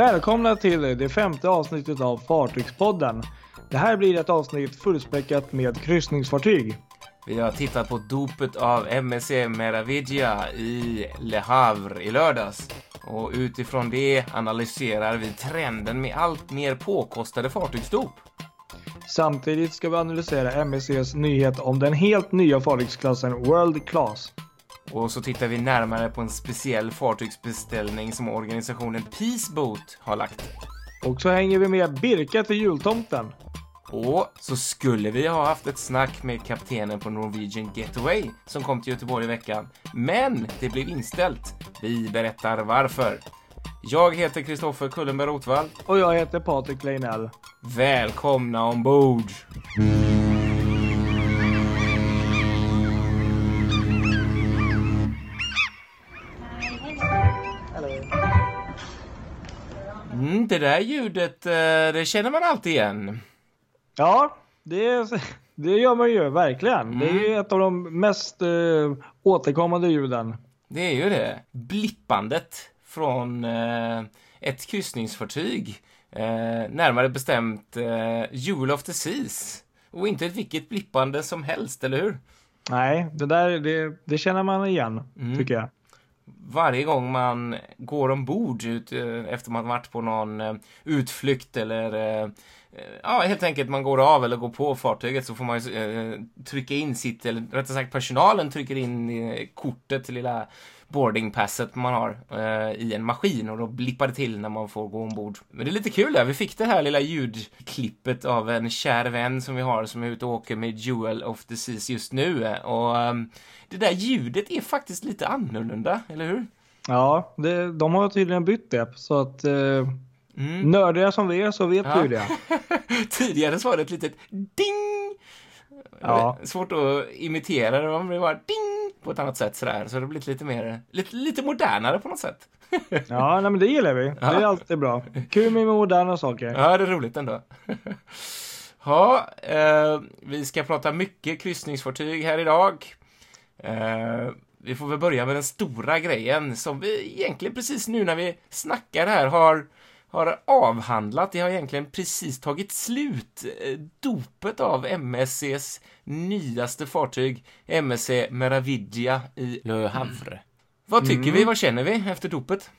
Välkomna till det femte avsnittet av Fartygspodden. Det här blir ett avsnitt fullspäckat med kryssningsfartyg. Vi har tittat på dopet av MSC Meraviglia i Le Havre i lördags. Och utifrån det analyserar vi trenden med allt mer påkostade fartygsdop. Samtidigt ska vi analysera MSCs nyhet om den helt nya fartygsklassen World Class. Och så tittar vi närmare på en speciell fartygsbeställning som organisationen Peaceboat har lagt. Och så hänger vi med Birka till jultomten. Och så skulle vi ha haft ett snack med kaptenen på Norwegian Getaway som kom till Göteborg i veckan. Men det blev inställt. Vi berättar varför. Jag heter Kristoffer Kullenberg Rotvall. Och jag heter Patrik Leinell. Välkomna ombord! Mm, det där ljudet, eh, det känner man alltid igen. Ja, det, det gör man ju verkligen. Mm. Det är ju ett av de mest uh, återkommande ljuden. Det är ju det. Blippandet från uh, ett kryssningsfartyg. Uh, närmare bestämt uh, Jewel of the Seas. Och inte vilket blippande som helst, eller hur? Nej, det där det, det känner man igen, mm. tycker jag varje gång man går ombord ut, eh, efter man varit på någon eh, utflykt eller eh, ja, helt enkelt man går av eller går på fartyget så får man ju trycka in sitt, eller rättare sagt personalen trycker in kortet, lilla boardingpasset man har eh, i en maskin och då blippar det till när man får gå ombord. Men det är lite kul där, vi fick det här lilla ljudklippet av en kär vän som vi har som är ute och åker med Jewel of the Seas just nu och um, det där ljudet är faktiskt lite annorlunda, eller hur? Ja, det, de har tydligen bytt det så att eh Mm. Nördiga som vi är så vet ja. vi det. Tidigare så var det ett litet ding. Ja. Svårt att imitera det, men det var ding på ett annat sätt sådär. Så det har blivit lite mer, lite, lite modernare på något sätt. ja, nej, men det gillar vi. Ja. Det är alltid bra. Kul med moderna saker. Ja, det är roligt ändå. Ja, eh, vi ska prata mycket kryssningsfartyg här idag. Eh, vi får väl börja med den stora grejen som vi egentligen precis nu när vi snackar här har har avhandlat. Det har egentligen precis tagit slut. Eh, dopet av MSCs nyaste fartyg, MSC Meraviglia i Le Havre. Mm. Vad tycker mm. vi? Vad känner vi efter dopet?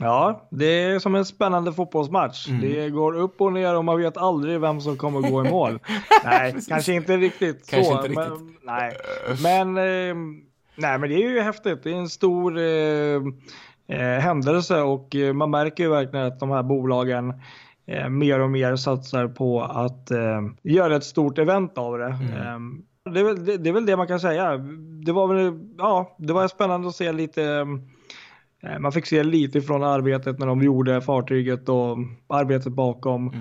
Ja, det är som en spännande fotbollsmatch. Mm. Det går upp och ner och man vet aldrig vem som kommer gå i mål. nej, kanske inte riktigt kanske så. Inte riktigt. Men, nej, men, eh, nej, men det är ju häftigt. Det är en stor eh, händelse och eh, man märker ju verkligen att de här bolagen eh, mer och mer satsar på att eh, göra ett stort event av det. Mm. Ehm, det, är väl, det, det, är väl det man kan säga. Det var väl, ja, det var spännande att se lite eh, man fick se lite från arbetet när de gjorde fartyget och arbetet bakom. Mm.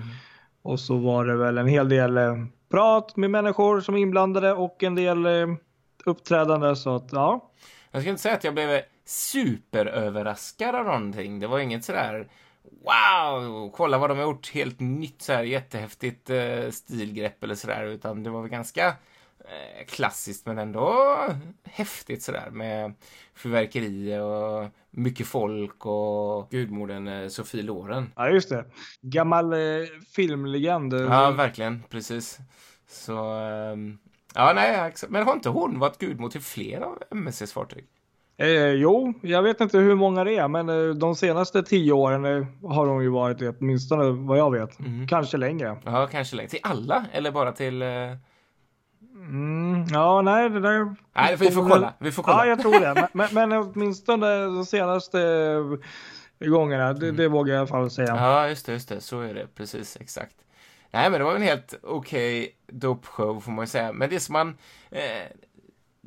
Och så var det väl en hel del eh, prat med människor som är inblandade och en del uppträdande. Så att, ja. Jag ska inte säga att jag blev superöverraskad av någonting. Det var inget sådär wow, kolla vad de har gjort, helt nytt så här jättehäftigt eh, stilgrepp eller sådär, utan det var väl ganska eh, klassiskt men ändå häftigt sådär med fyrverkerier och mycket folk och gudmodern eh, Sofie Loren. Ja, just det. Gammal eh, filmlegend. Ja, verkligen, precis. Så, ehm, ja, nej, men har inte hon varit gudmor till flera av MSCs fartyg? Eh, jo, jag vet inte hur många det är, men eh, de senaste tio åren eh, har de ju varit det, åtminstone vad jag vet. Mm. Kanske längre. Ja, kanske längre. Till alla eller bara till... Eh... Mm, ja, nej, det där... Nej, vi får kolla. Vi får kolla. Ja, jag tror det. Men, men, åtminstone de senaste eh, gångerna, det, mm. det vågar jag i alla fall säga. Ja, just det, just det. Så är det. Precis, exakt. Nej, men det var en helt okej okay dopshow får man ju säga. Men det som man... Eh,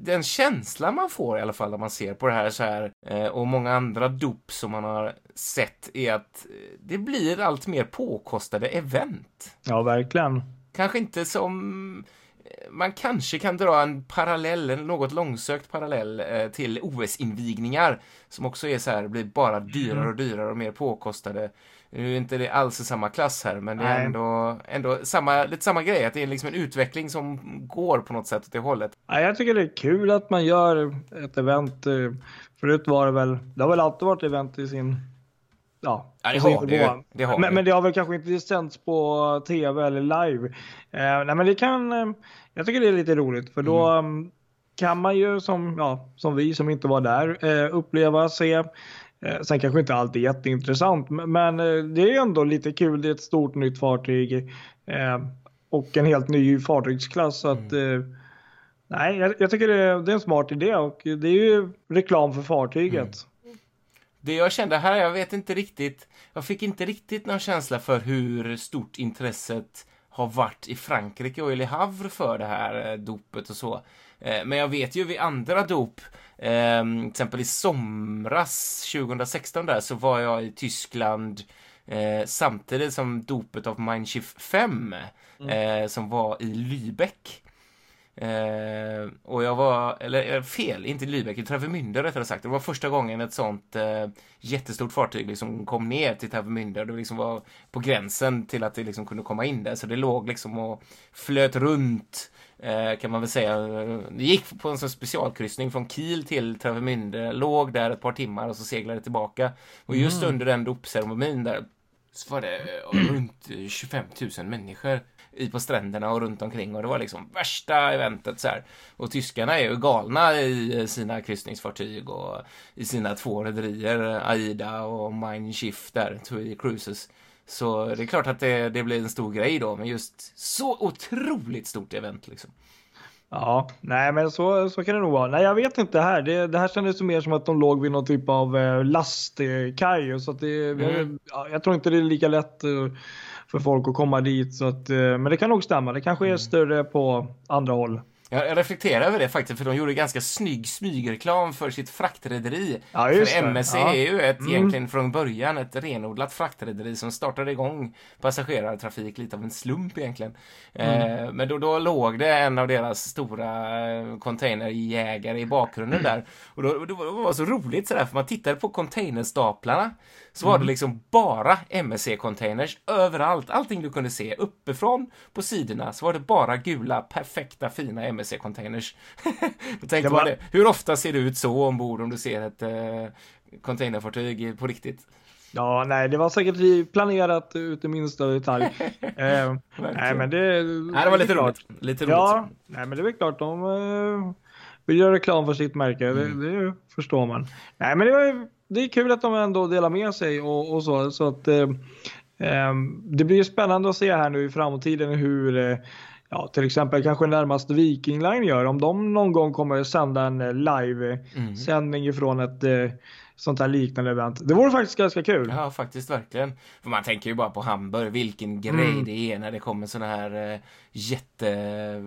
den känslan man får i alla fall när man ser på det här så här eh, och många andra dop som man har sett är att eh, det blir allt mer påkostade event. Ja, verkligen. Kanske inte som eh, man kanske kan dra en parallell, en något långsökt parallell till OS-invigningar som också är så här, blir bara dyrare och dyrare och mer påkostade. Nu är inte det alls i samma klass här, men det är ändå, ändå samma, lite samma grej, att det är liksom en utveckling som går på något sätt åt det hållet. Ja, jag tycker det är kul att man gör ett event. Eh, förut var det väl, det har väl alltid varit event i sin ja. ja det, har det, det har men, men, det har väl kanske inte sänds på tv eller live. Eh, nej men det kan, eh, jag tycker det är lite roligt för då mm. mm kan man ju som, ja, som vi som inte var där eh, uppleva, se. Eh, sen kanske inte allt är jätteintressant men eh, det är ändå lite kul. Det är ett stort nytt fartyg eh, och en helt ny fartygsklass. Så att, mm. Nej, jag, jag, tycker det är, det är en smart idé och det är ju reklam för fartyget. Mm. Det jag kände här, jag vet inte riktigt, jag fick inte riktigt någon känsla för hur stort intresset har varit i Frankrike och i Le Havre för det här dopet och så. Eh, men jag vet ju vid andra dop, eh, till exempel i somras 2016 där, så var jag i Tyskland eh, samtidigt som dopet av Mindshift 5 mm. som var i Lübeck. Eh, och jag var, eller fel, inte Lübeck, i Travemünde rättare sagt. Det var första gången ett sånt eh, jättestort fartyg liksom kom ner till Travemünde. Det liksom var på gränsen till att det liksom kunde komma in där. Så det låg liksom och flöt runt Eh, kan man väl säga. Det gick på en sån specialkryssning från Kiel till Travemünde, låg där ett par timmar och så seglade tillbaka. Och just mm. under den dopceremonin där så var det eh, runt 25 000 människor i på stränderna och runt omkring och det var liksom värsta eventet så här. Och tyskarna är ju galna i sina kryssningsfartyg och i sina två rederier, Aida och Mein Schiff där, TUI Cruises. Så det är klart att det, det blir en stor grej då, men just så otroligt stort event liksom. Ja, nej men så, så kan det nog vara. Nej jag vet inte här. Det, det här kändes mer som att de låg vid någon typ av eh, lastkaj. Så att det, mm. jag, jag tror inte det är lika lätt eh, för folk att komma dit. Så att, eh, men det kan nog stämma. Det kanske är mm. större på andra håll. Jag reflekterar över det faktiskt, för de gjorde ganska snygg smygreklam för sitt fraktrederi. Ja, för MSC ja. är ju ett, mm. egentligen från början ett renodlat fraktrederi som startade igång passagerartrafik lite av en slump egentligen. Mm. Eh, men då, då låg det en av deras stora eh, containerjägare i bakgrunden där. Och då, då, det var så roligt sådär, för man tittade på containerstaplarna så var det mm. liksom bara MSC-containers överallt. Allting du kunde se uppifrån på sidorna så var det bara gula, perfekta, fina MSC-containers. Då var... det, hur ofta ser det ut så ombord om du ser ett eh, containerfartyg på riktigt? Ja, nej, det var säkert planerat ut i minsta detalj. eh, nej, men det... Nej, det var lite roligt. Lite roligt. Ja, nej, men det är väl klart de eh, vill göra reklam för sitt märke. Mm. Det, det, förstår man. Nej, men det var det är kul att de ändå delar med sig och, och så. så att, eh, eh, det blir spännande att se här nu i framtiden hur eh, ja, till exempel kanske närmast Viking Line gör. Om de någon gång kommer sända en eh, live-sändning mm. ifrån ett eh, sånt här liknande event. Det vore faktiskt ganska kul. Ja, faktiskt verkligen. För man tänker ju bara på Hamburg, vilken grej mm. det är när det kommer såna här eh, jättedop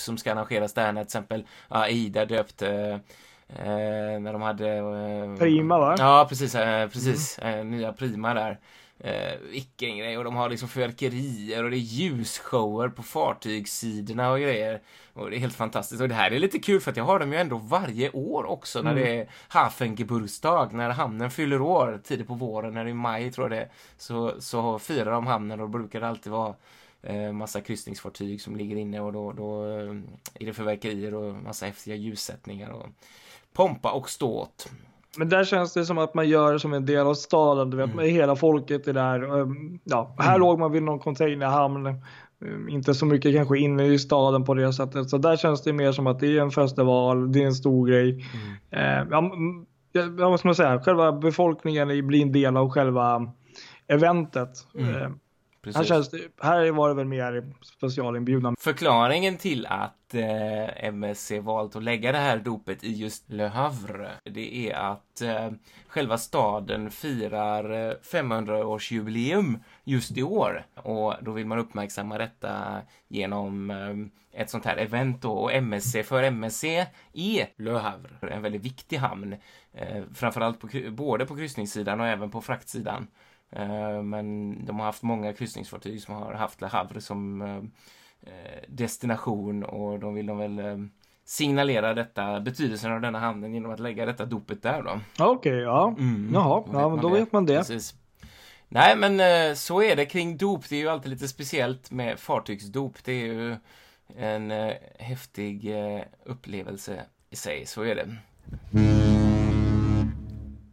som ska arrangeras där. När till exempel Aida döpte Eh, när de hade... Eh, Prima va? Ja, precis. Eh, precis mm. Eh, nya Prima där. Eh, vilken grej. Och de har liksom fyrverkerier och det är ljusshower på fartygssidorna och grejer. Och det är helt fantastiskt. Och det här är lite kul för att jag har dem ju ändå varje år också när mm. det är Hafengeburgstag, när hamnen fyller år tidigt på våren, när det är maj tror jag det är. Så, så firar de hamnen och brukar det alltid vara eh, massa kryssningsfartyg som ligger inne och då, då eh, är det fyrverkerier och massa häftiga ljussättningar. Och, pompa och ståt. Men där känns det som att man gör det som en del av staden. Du vet, mm. hela folket är där. Ehm, ja, här mm. låg man vid någon containerhamn. Ehm, inte så mycket kanske inne i staden på det sättet. Så där känns det mer som att det är en festival, det är en stor grej. Mm. Ja, ja, vad ska man säga? Själva befolkningen blir en del av själva eventet. Mm. Precis. Här, känns det, här var det väl mer specialinbjudna. Förklaringen till att eh, MSC valt att lägga det här dopet i just Le Havre, det är att eh, själva staden firar 500-årsjubileum eh, just i år. Och då vill man uppmärksamma detta genom eh, ett sånt här event då. Och MSC, för MSC är Le Havre en väldigt viktig hamn. Eh, framförallt på, både på kryssningssidan och även på fraktsidan. Eh, men de har haft många kryssningsfartyg som har haft Le Havre som eh, eh, destination och de vill de väl signalera detta, betydelsen av denna hamnen genom att lägga detta dopet där då. Okej, okay, ja. Mm, Jaha, ja, men då det. vet man det. Precis. Nej, men så är det kring dop. Det är ju alltid lite speciellt med fartygsdop. Det är ju en häftig upplevelse i sig, så är det.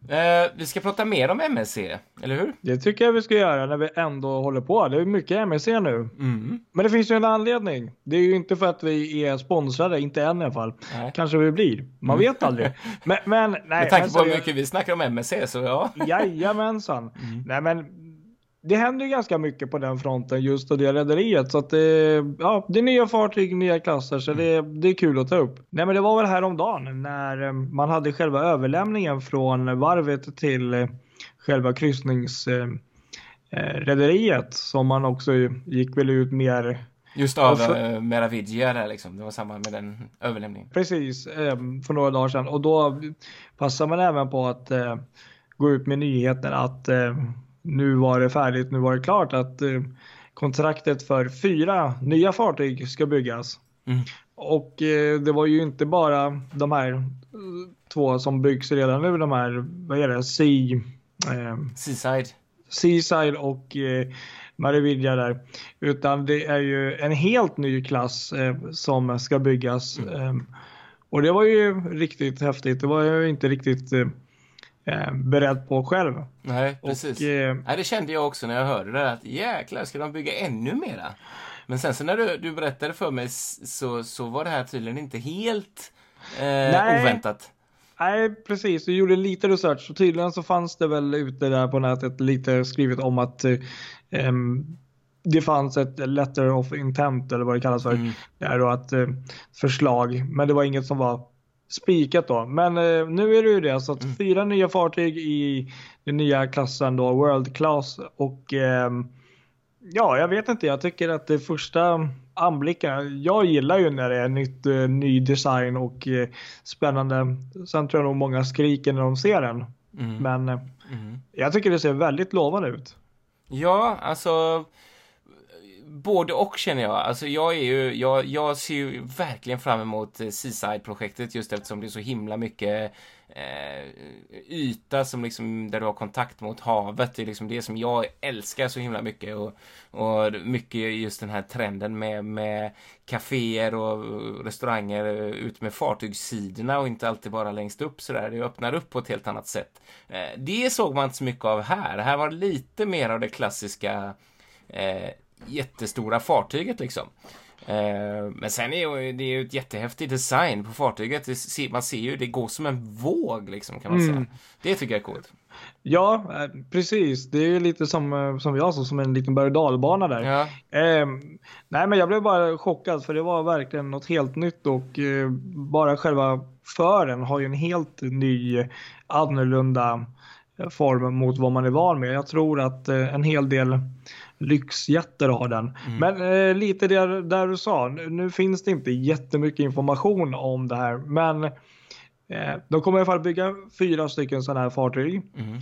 Eh, vi ska prata mer om MSC, eller hur? Det tycker jag vi ska göra när vi ändå håller på. Det är mycket MSC nu. Mm. Men det finns ju en anledning. Det är ju inte för att vi är sponsrade, inte än i alla fall. Nej. Kanske vi blir. Man vet aldrig. Men, men nej. Med tanke på hur mycket vi snackar om MSC, så ja. Jajamensan. Mm. Nej men det händer ju ganska mycket på den fronten just då det rederiet. Så att det, ja, det är nya fartyg, nya klasser så det, det är kul att ta upp. Nej men det var väl häromdagen när eh, man hade själva överlämningen från varvet till eh, själva kryssningsrederiet eh, rederiet som man också gick väl ut mer Just av Och för- Meravigia där liksom. Det var samma med den överlämningen. Precis, eh, för några dagar sedan. Och då passar man även på att eh, gå ut med nyheten att eh, nu var det färdigt, nu var det klart att eh, kontraktet för fyra nya fartyg ska byggas. Mm. Och eh, det var ju inte bara de här eh, två som byggs redan nu, de här, vad är det, Sea, eh, Seaside. Seaside och eh, Marividja där. Utan det är ju en helt ny klass eh, som ska byggas. Eh, och det var ju riktigt häftigt. Det var ju inte riktigt eh, beredd på själv. Nej, precis. Och, eh, Nej, det kände jag också när jag hörde det. Att jäklar, ska de bygga ännu mera? Men sen så när du, du berättade för mig så, så var det här tydligen inte helt eh, Nej. oväntat. Nej, precis. Du gjorde lite research och tydligen så fanns det väl ute där på nätet lite skrivet om att eh, det fanns ett letter of intent eller vad det kallas för. Mm. Det är då att eh, förslag, men det var inget som var spikat då. Men eh, nu är det ju det så att fyra nya fartyg i den nya klassen då World Class och ehm, ja, jag vet inte. Jag tycker att det första anblicken. Jag gillar ju när det är nytt, eh, ny design och eh, spännande. Sen tror jag nog många skriker när de ser den. Mm. Men eh, Mm. jag tycker det ser väldigt lovande ut. Ja, alltså både och känner jag. Alltså jag är ju, jag, jag ser ju verkligen fram emot eh, Seaside-projektet just eftersom det är så himla mycket eh, yta som liksom, där du har kontakt mot havet. Det är liksom det som jag älskar så himla mycket och, och mycket just den här trenden med, med kaféer och restauranger eh, ut med fartygssidorna och inte alltid bara längst upp sådär. Det öppnar upp på ett helt annat sätt. Eh, det såg man inte så mycket av här. Här var det lite mer av det klassiska eh, jättestora fartyget liksom. Eh, men sen är det ju ett jättehäftig design på fartyget. Man ser ju, det går som en våg liksom kan man Mm. säga. Det tycker jag är coolt. Ja, eh, precis. Det är ju lite som, eh, som jag sa, som en liten berg och dalbana där. Ja. Ehm, nej, men jag blev bara chockad för det var verkligen något helt nytt och eh, bara själva fören har ju en helt ny annorlunda eh, form mot vad man är van med. Jag tror att eh, en hel del lyxjätter har den. Men eh, lite där, där du sa, nu, nu finns det inte jättemycket information om det här, men eh, de kommer i alla fall bygga fyra stycken sådana här fartyg. Mm.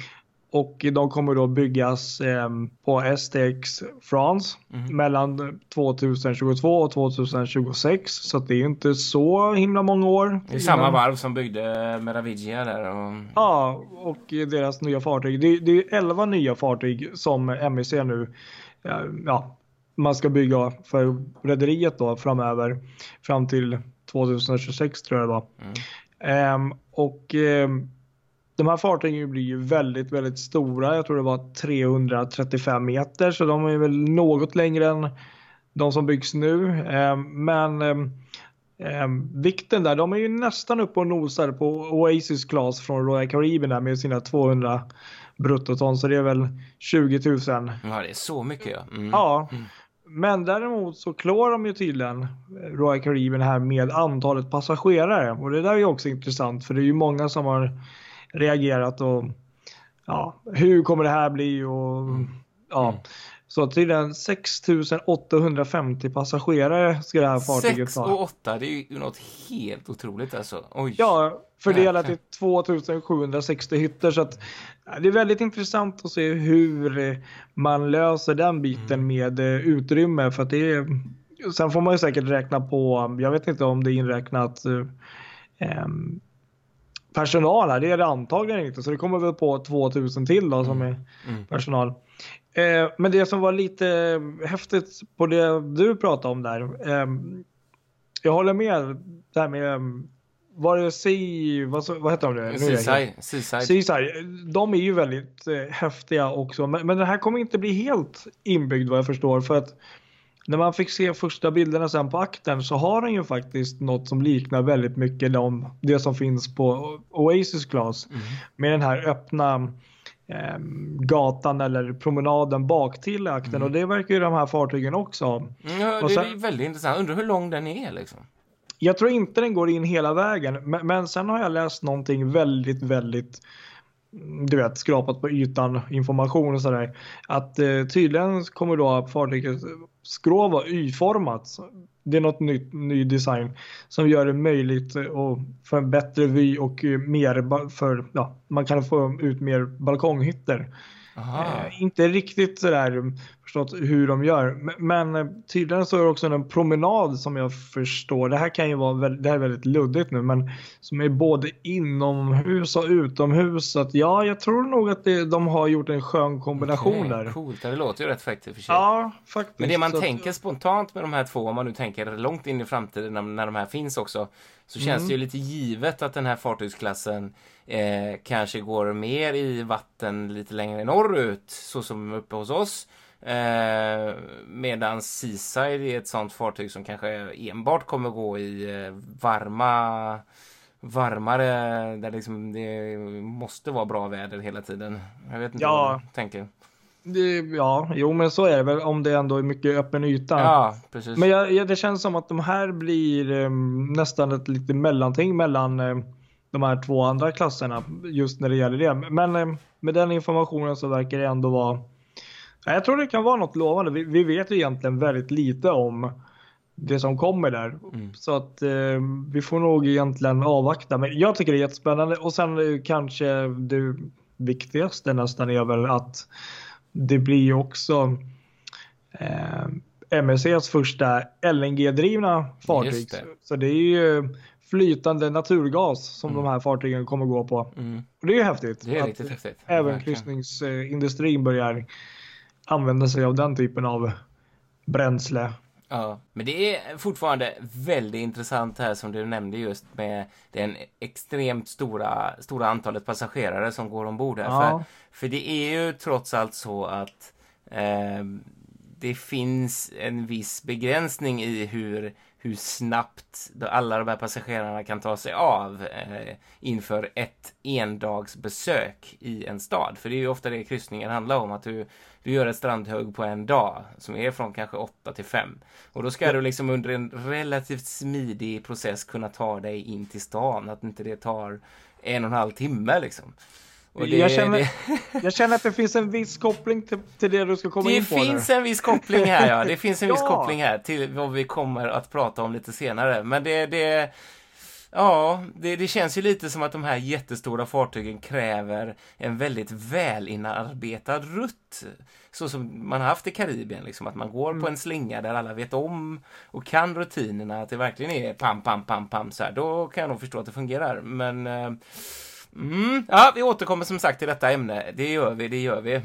Och de kommer då byggas eh, på STX France Mhm. mellan 2022 och 2026. Så det är ju inte så himla många år. Det är samma varv som byggde Meravigia där. Och... Ja, och deras nya fartyg. Det, det är 11 nya fartyg som MEC nu ja, ja, man ska bygga för rederiet då framöver. Fram till 2026 tror jag det var. Mm. Ehm, och ehm, de här fartygen blir ju väldigt, väldigt stora. Jag tror det var 335 meter så de är väl något längre än de som byggs nu. Ehm, men vikten där, de är ju nästan uppe och nosar på Oasis Class från Royal Caribbean där med sina 200 bruttoton så det är väl 20 000 Ja, det är så mycket ja. Mm. Ja, Mm. men däremot så klår de ju tydligen Royal Caribbean här med antalet passagerare och det där är ju också intressant för det är ju många som har reagerat och ja, hur kommer det här bli och ja. Mm. Så tydligen 6850 passagerare ska det här fartyget 6 ha. och 8, det är ju något helt otroligt alltså. Oj. Ja, fördelat till 2760 hytter så att det är väldigt intressant att se hur man löser den biten Mm. med eh, utrymme för det är Sen får man ju säkert räkna på, jag vet inte om det är inräknat eh, em, personal här, det är det antagligen inte så det kommer väl på 2000 till då som är Mm. personal. Eh, men det som var lite häftigt på det du pratade om där. Eh, jag håller med det här med eh, var det Sea, vad, vad heter de? nu? Seaside. Seaside. Seaside, de är ju väldigt eh, häftiga också. Men, men den här kommer inte bli helt inbyggd vad jag förstår. För att när man fick se första bilderna sen på akten så har den ju faktiskt något som liknar väldigt mycket de, det som finns på Oasis Class. Mm. Med den här öppna gatan eller promenaden bak till akten. Mm. Och det verkar ju de här fartygen också ha. Mm, ja, det sen- är väldigt intressant. Undrar hur lång den är liksom. Jag tror inte den går in hela vägen, men, men sen har jag läst någonting väldigt, väldigt du vet, skrapat på ytan information och sådär. Att eh, tydligen kommer då fartygets skrov vara Y-format. Det är något nytt, ny design som gör det möjligt eh, att få en bättre vy och eh, mer för, ja, man kan få ut mer balkonghytter. Eh, inte riktigt sådär förstått hur de gör. Men, men eh, tydligen så är det också en promenad som jag förstår. Det här kan ju vara väldigt, det här är väldigt luddigt nu men som är både inomhus och utomhus. Så att ja, jag tror nog att det, de har gjort en skön kombination Okej, där. Coolt, det låter ju rätt fräckt för sig. Ja, faktiskt. Men det man Så att- tänker spontant med de här två, om man nu tänker långt in i framtiden när, när de här finns också, så känns Mm. det ju lite givet att den här fartygsklassen eh, kanske går mer i vatten lite längre norrut, så som uppe hos oss. Eh, medan Seaside är ett sånt fartyg som kanske enbart kommer gå i eh, varma varmare, där liksom det måste vara bra väder hela tiden. Jag vet inte Ja. vad du tänker. Det, ja, jo men så är det väl om det ändå är mycket öppen yta. Ja, precis. Men jag, jag, det känns som att de här blir eh, nästan ett lite mellanting mellan eh, de här två andra klasserna just när det gäller det. Men eh, med den informationen så verkar det ändå vara Jag tror det kan vara något lovande. Vi, vi vet ju egentligen väldigt lite om det som kommer där. Mm. Så att eh, vi får nog egentligen avvakta. Men jag tycker det är jättespännande. Och sen eh, kanske det viktigaste nästan är väl att det blir ju också eh, MSCs första LNG-drivna fartyg. Det. Så det är ju flytande naturgas som Mm. de här fartygen kommer gå på. Mm, Och det är ju häftigt. det är riktigt häftigt. Även kryssningsindustrin börjar använda sig av den typen av bränsle. Ja, men det är fortfarande väldigt intressant här som du nämnde just med den extremt stora, stora antalet passagerare som går ombord här. Ja. För, för det är ju trots allt så att eh, det finns en viss begränsning i hur, hur snabbt alla de här passagerarna kan ta sig av eh, inför ett endagsbesök i en stad. För det är ju ofta det kryssningen handlar om, att du, du gör ett strandhugg på en dag som är från kanske 8 till 5. Och då ska du liksom under en relativt smidig process kunna ta dig in till stan, att inte det tar en och en halv timme liksom. Det, jag, känner, det, jag känner att det finns en viss koppling till, till det du ska komma det in på finns nu. en viss koppling här, ja. Det finns en viss Ja. koppling här till vad vi kommer att prata om lite senare. Men det, det Ja, det, det känns ju lite som att de här jättestora fartygen kräver en väldigt välinarbetad rutt. Så som man har haft i Karibien, liksom, att man går på en slinga där alla vet om och kan rutinerna, att det verkligen är pam, pam, pam, pam, så här. Då kan jag nog förstå att det fungerar. Men eh, mm, ja, vi återkommer som sagt till detta ämne. Det gör vi, det gör vi.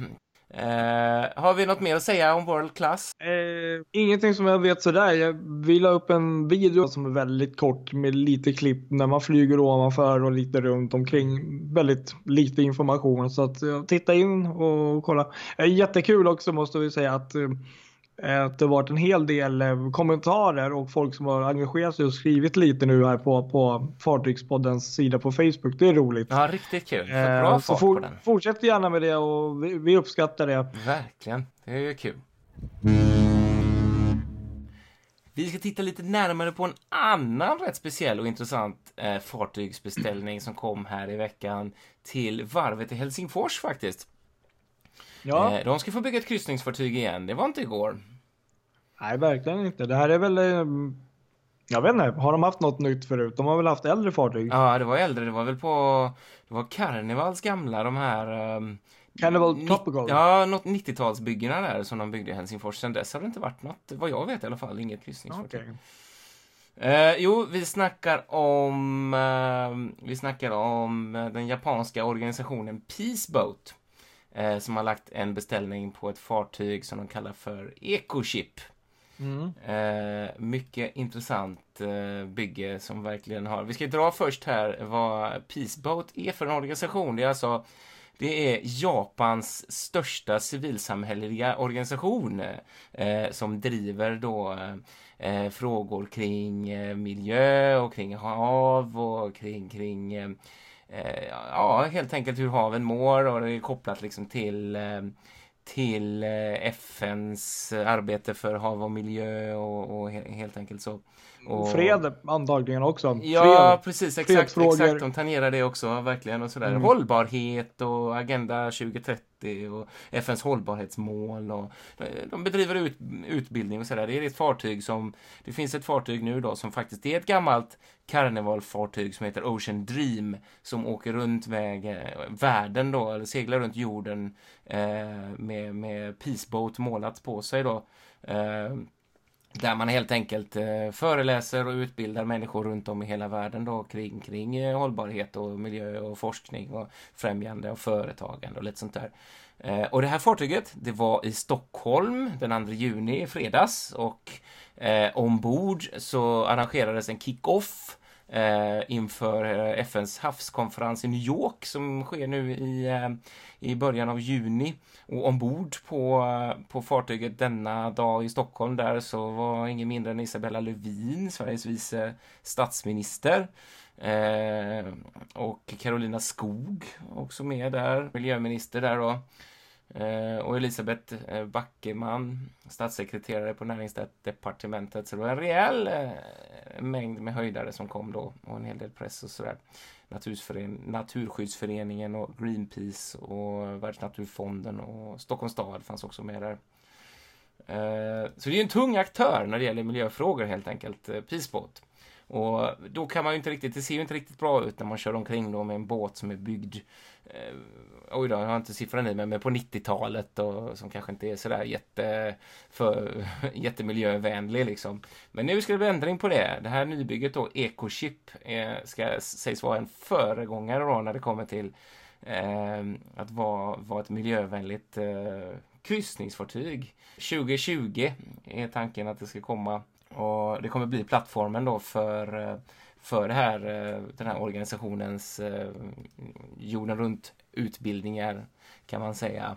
Eh, har vi något mer att säga om World Class? Eh, ingenting som jag vet sådär. Jag, vi la upp en video som är väldigt kort med lite klipp när man flyger ovanför och lite runt omkring. Väldigt lite information så att eh, titta in och kolla. Eh, jättekul också måste vi säga att eh, att det varit en hel del eh, kommentarer och folk som har engagerat sig och skrivit lite nu här på, på Fartygspoddens sida på Facebook. Det är roligt. Ja, riktigt kul. Eh, bra så fart på den. fortsätt gärna med det och vi, vi uppskattar det. Verkligen, det är ju kul. Vi ska titta lite närmare på en annan rätt speciell och intressant eh, fartygsbeställning som kom här i veckan till varvet i Helsingfors faktiskt. Ja. Eh, de ska få bygga ett kryssningsfartyg igen, det var inte igår. Nej, verkligen inte. Det här är väl... eh, Jag vet inte, har de haft något nytt förut? De har väl haft äldre fartyg? Ja, det var äldre, det var väl på... Det var Carnivals gamla, de här... ehm, Carnival Tropical. Ja, något 90-talsbyggena där som de byggde i Helsingfors. Sen dess har det inte varit något, vad jag vet i alla fall, inget kryssningsfartyg. Okej. Eh, jo, vi snackar om eh, Vi snackar om den japanska organisationen Peaceboat eh, som har lagt en beställning på ett fartyg som de kallar för Ecoship. Mm. Eh, mycket intressant eh, bygge som verkligen har... Vi ska dra först här vad Peaceboat är för en organisation. Det är alltså det är Japans största civilsamhälleliga organisation eh, som driver då eh, frågor kring eh, miljö och kring hav och kring, kring eh, ja, helt enkelt hur haven mår och det är kopplat liksom till eh, till FNs arbete för hav och miljö och, och helt enkelt så. Och, Fred antagligen också. Ja, Fred. precis. Exakt, exakt. De tangerar det också verkligen. och sådär. Mm. Hållbarhet och Agenda 2030 och FNs hållbarhetsmål. Och, eh, de bedriver ut, utbildning och sådär. Det är ett fartyg som... Det finns ett fartyg nu då som faktiskt är ett gammalt karnevalfartyg som heter Ocean Dream som åker runt med eh, världen då, eller seglar runt jorden eh, med, med Peaceboat målat på sig då. Eh, där man helt enkelt eh, föreläser och utbildar människor runt om i hela världen då kring, kring eh, hållbarhet och miljö och forskning och främjande och företagande och lite sånt där. Eh, och det här fartyget, det var i Stockholm den 2 juni i fredags och eh, ombord så arrangerades en kick-off eh, Eh, inför eh, FNs havskonferens i New York som sker nu i, eh, i början av juni. Och ombord på, på fartyget denna dag i Stockholm där så var ingen mindre än Isabella Lövin, Sveriges vice statsminister. Eh, och Carolina Skog också med där, miljöminister där då. Eh, och Elisabeth eh, Backeman, statssekreterare på näringsdepartementet. Så det var en rejäl eh, mängd med höjdare som kom då och en hel del press och sådär. Naturskyddsföreningen och Greenpeace och Världsnaturfonden och Stockholms stad fanns också med där. Så det är en tung aktör när det gäller miljöfrågor helt enkelt, Peaceboat. Och då kan man ju inte riktigt, det ser ju inte riktigt bra ut när man kör omkring då med en båt som är byggd eh, oj då, jag har inte siffran i mig, men på 90-talet och som kanske inte är sådär jätte, för, jättemiljövänlig liksom. Men nu ska det bli ändring på det. Det här nybygget då, Ecochip, eh, ska sägs vara en föregångare då när det kommer till eh, att vara, vara ett miljövänligt eh, kryssningsfartyg. 2020 är tanken att det ska komma och det kommer bli plattformen då för, eh, för det här, eh, den här organisationens eh, jorden runt utbildningar kan man säga.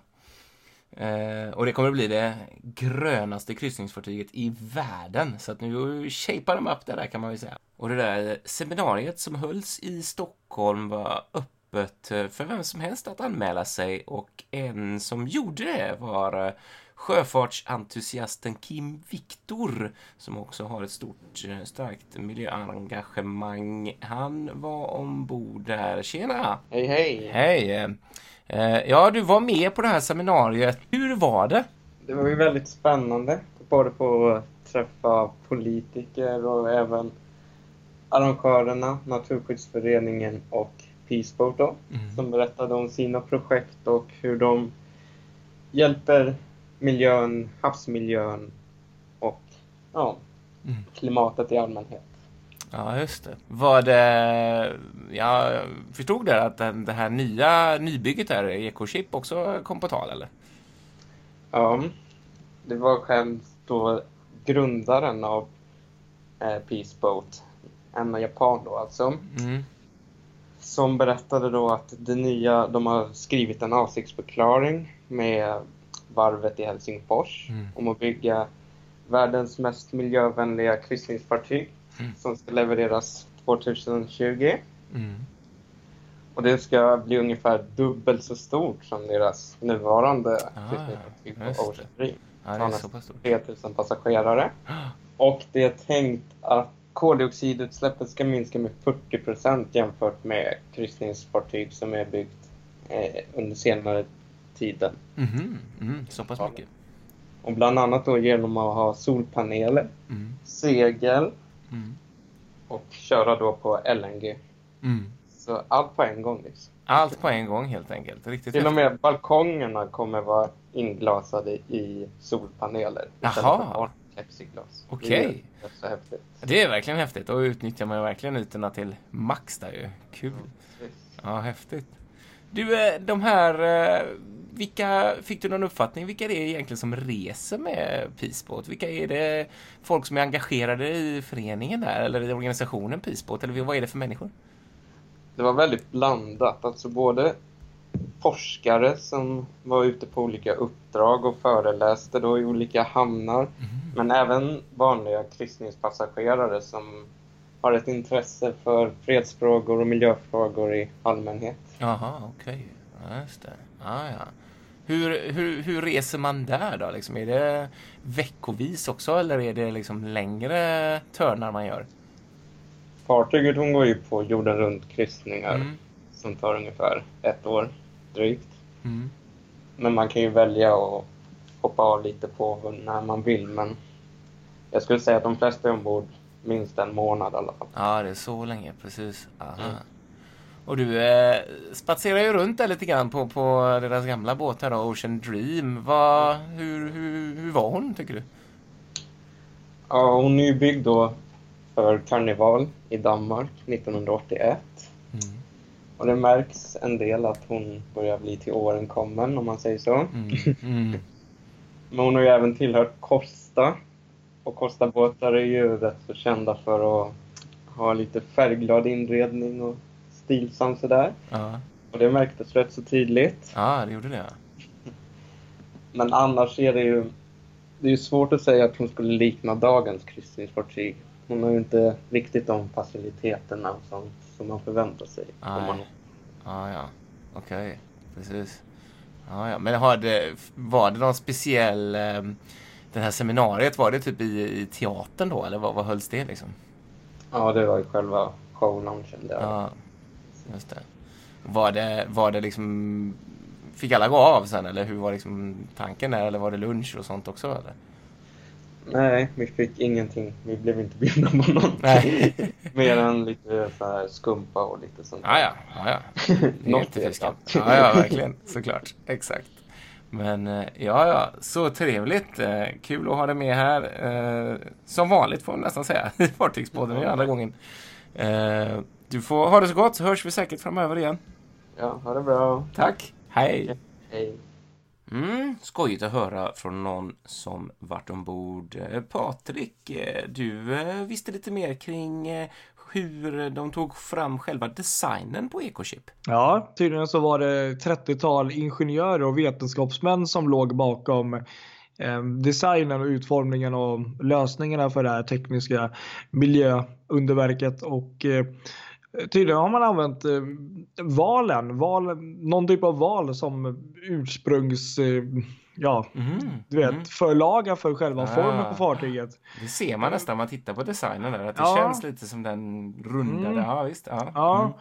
och det kommer att bli det grönaste kryssningsfartyget i världen. Så att nu shapear de upp det där kan man ju säga. Och det där seminariet som hölls i Stockholm var öppet för vem som helst att anmäla sig och en som gjorde det var sjöfartsentusiasten Kim Viktor som också har ett stort eh, starkt miljöengagemang. Han var ombord där. Tjena! Hej hej! Hej! Eh, ja, du var med på det här seminariet. Hur var det? Det var ju väldigt spännande. Både på att träffa politiker och även arrangörerna, Naturskyddsföreningen och Peaceboat då, mm. som berättade om sina projekt och hur de hjälper miljön, havsmiljön och ja, mm. klimatet i allmänhet. Ja, just det. Var det... Jag förstod det att det här nya nybygget där, Ecochip, också kom på tal, eller? Ja, det var själv då grundaren av eh, Peaceboat, en japan då alltså. Mm. Som berättade då att det nya, de har skrivit en avsiktsförklaring med varvet i Helsingfors mm. om att bygga världens mest miljövänliga kryssningsfartyg mm. som ska levereras 2020. Mm. Och det ska bli ungefär dubbelt så stort som deras nuvarande ah, kryssningsfartyg på Ocean Dream. Ja, det är så pass stort. 3000 passagerare. Och det är tänkt att koldioxidutsläppet ska minska med 40 procent jämfört med kryssningsfartyg som är byggt eh, under senare tiden. Mm, mm, så pass mycket? Och bland annat då genom att ha solpaneler, mm. segel mm. och köra då på LNG. Mm. Så allt på en gång liksom. Allt på en gång helt enkelt. Riktigt Till och med balkongerna kommer vara inglasade i solpaneler. Jaha. Plexiglas. Okej. Okay. Det, det är verkligen häftigt. Då utnyttjar man verkligen ytorna till max där ju. Kul. Ja, häftigt. Du, eh, de här... Eh, vilka, fick du någon uppfattning vilka det är egentligen som reser med Peaceboat? Vilka är det folk som är engagerade i föreningen där eller i organisationen Peaceboat? Eller vad är det för människor? Det var väldigt blandat. Alltså både forskare som var ute på olika uppdrag och föreläste då i olika hamnar. Mm. Men även vanliga kryssningspassagerare som har ett intresse för fredsfrågor och miljöfrågor i allmänhet. Jaha, okej. Okay. Ja, just det. Ah, ja. Hur, hur, hur reser man där då? Liksom, är det veckovis också eller är det liksom längre törnar man gör? Fartyget hon går ju på jorden runt kryssningar mm. som tar ungefär ett år drygt. Mm. Men man kan ju välja att hoppa av lite på när man vill. Men jag skulle säga att de flesta är ombord minst en månad i alla fall. Ja, det är så länge, precis. Aha. Mm. Och du eh, spatserar ju runt där lite grann på, på deras gamla båt här då, Ocean Dream. Vad, hur, hur, hur var hon, tycker du? Ja, hon är ju byggd då för karneval i Danmark 1981. Mm. Och det märks en del att hon börjar bli till åren kommen, om man säger så. Mm. Mm. Men hon har ju även tillhört Costa. Och Costa-båtar är ju rätt så kända för att ha lite färgglad inredning och stilsam sådär. Ja. Och det märktes rätt så tydligt. Ja, det gjorde det. Men annars är det ju... Det är ju svårt att säga att hon skulle likna dagens kryssningsfartyg. Hon har ju inte riktigt de faciliteterna sånt som man förväntar sig. Ah, man... ah, ja, okej. Okay. Precis. Ah, ja. Men har det, var det någon speciell... Eh, det här seminariet, var det typ i, i teatern då, eller vad, vad hölls det liksom? Ja, det var ju själva showloungen där. Ja, just det. Var det, var det liksom... Fick alla gå av sen, eller hur var liksom tanken där? Eller var det lunch och sånt också, eller? Nej, vi fick ingenting. Vi blev inte bjudna på någonting. Mer än lite så här skumpa och lite sånt. Ja, ja. ja, ja. Något ja, ja, verkligen. Såklart. Exakt. Men eh, ja, ja, så trevligt. Eh, kul att ha dig med här. Eh, som vanligt får man nästan säga. I Fartygspodden ja, andra gången. Du får ha det så gott så hörs vi säkert framöver igen. Ja, ha det bra. Tack. Hej. Hej. Mm, skojigt att höra från någon som varit ombord. Patrik, du visste lite mer kring hur de tog fram själva designen på Ecochip. Ja, tydligen så var det 30-tal ingenjörer och vetenskapsmän som låg bakom eh, designen och utformningen och lösningarna för det här tekniska miljöunderverket och eh, Tydligen har man använt eh, valen, val, någon typ av val som ursprungs ja, mm, du vet, mm. förlaga för själva ah, formen på fartyget. Det ser man nästan när man tittar på designen där, att det ja. känns lite som den rundade. Mm. Ja, visst. Ja. ja.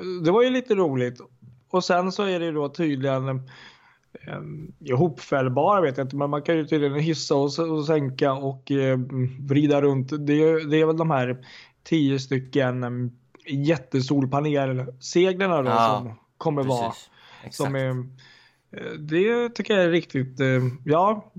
Mm. Det var ju lite roligt. Och sen så är det då tydligen eh, ihopfällbara vet jag inte, men man kan ju tydligen hissa och, och sänka och eh, vrida runt. Det är, det är väl de här tio stycken eh, jättesolpanelseglen då ja, som kommer precis. vara. Exakt. Som är, det tycker jag är riktigt, eh, ja,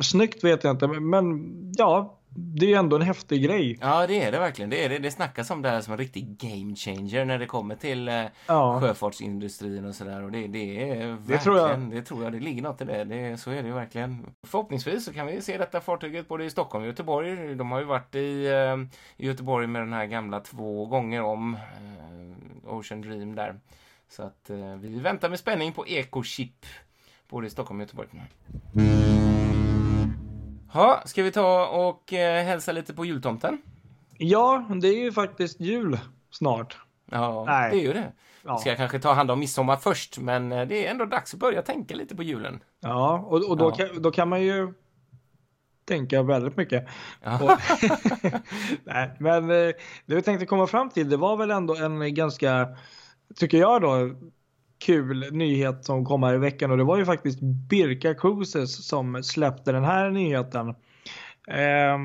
snyggt vet jag inte, men ja, det är ändå en häftig grej. Ja, det är det verkligen. Det, är det. det snackas om det här som en riktig game changer när det kommer till eh, ja. sjöfartsindustrin och sådär. Och det, det är verkligen, det tror, jag. det tror jag, det ligger något i det. det. Så är det ju verkligen. Förhoppningsvis så kan vi se detta fartyget både i Stockholm och Göteborg. De har ju varit i, eh, i Göteborg med den här gamla två gånger om eh, Ocean Dream där. Så att eh, vi väntar med spänning på Ecochip både i Stockholm och Göteborg. Ja, ska vi ta och eh, hälsa lite på jultomten? Ja, det är ju faktiskt jul snart. Ja, Nej. det är ju det. Ja. Ska jag kanske ta hand om midsommar först, men eh, det är ändå dags att börja tänka lite på julen. Ja, och, och då, ja. Kan, då kan man ju tänka väldigt mycket. Ja. Nej, men eh, det vi tänkte komma fram till, det var väl ändå en ganska tycker jag då, kul nyhet som kom här i veckan och det var ju faktiskt Birka Cruises som släppte den här nyheten. Eh,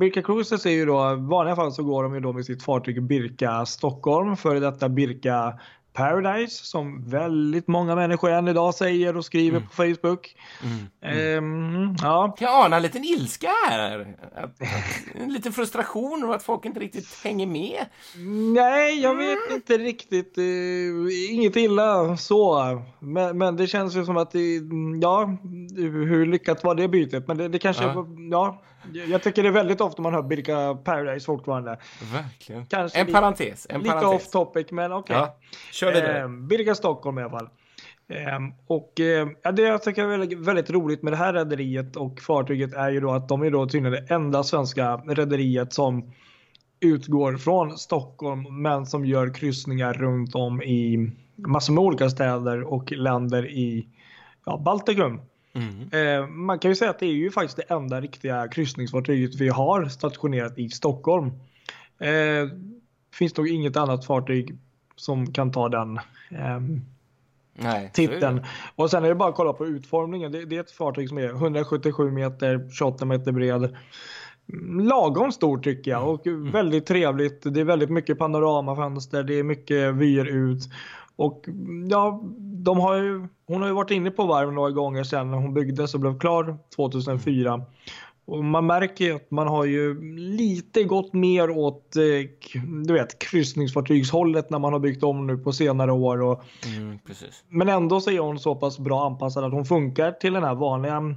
Birka Cruises är ju då, i vanliga fall så går de ju då med sitt fartyg Birka Stockholm, före detta Birka Paradise som väldigt många människor än idag säger och skriver mm. på Facebook. Mm. Ehm, ja. Kan jag ana en liten ilska här? en liten frustration och att folk inte riktigt hänger med? Nej, jag vet mm. inte riktigt. Uh, inget illa så. Men, men, det känns ju som att det, ja, hur lyckat var det bytet? Men det, det kanske, ja. ja. Jag tycker det är väldigt ofta man hör Birka Paradise fortfarande. Verkligen. Kanske en parentes. En lite parentes. off topic, men okej. Okay. Ja. Kör vidare. Eh, Birka Stockholm i alla fall. Eh, och eh, det jag tycker är väldigt, väldigt, roligt med det här rederiet och fartyget är ju då att de är då tydligen det enda svenska rederiet som utgår från Stockholm men som gör kryssningar runt om i massor med olika städer och länder i ja, Baltikum. Mm. Eh, man kan ju säga att det är ju faktiskt det enda riktiga kryssningsfartyget vi har stationerat i Stockholm. Eh, finns nog inget annat fartyg som kan ta den eh, Nej, titeln. Och sen är det bara att kolla på utformningen. Det, det, är ett fartyg som är 177 meter, 28 meter bred. Lagom stort tycker jag och mm. väldigt trevligt. Det är väldigt mycket panoramafönster, det är mycket vyer ut. Och ja, de har ju, hon har ju varit inne på varv några gånger sedan när hon byggdes och blev klar 2004. Och man märker ju att man har ju lite gått mer åt eh, du vet, kryssningsfartygshållet när man har byggt om nu på senare år. Och, mm, men ändå så är hon så pass bra anpassad att hon funkar till den här vanliga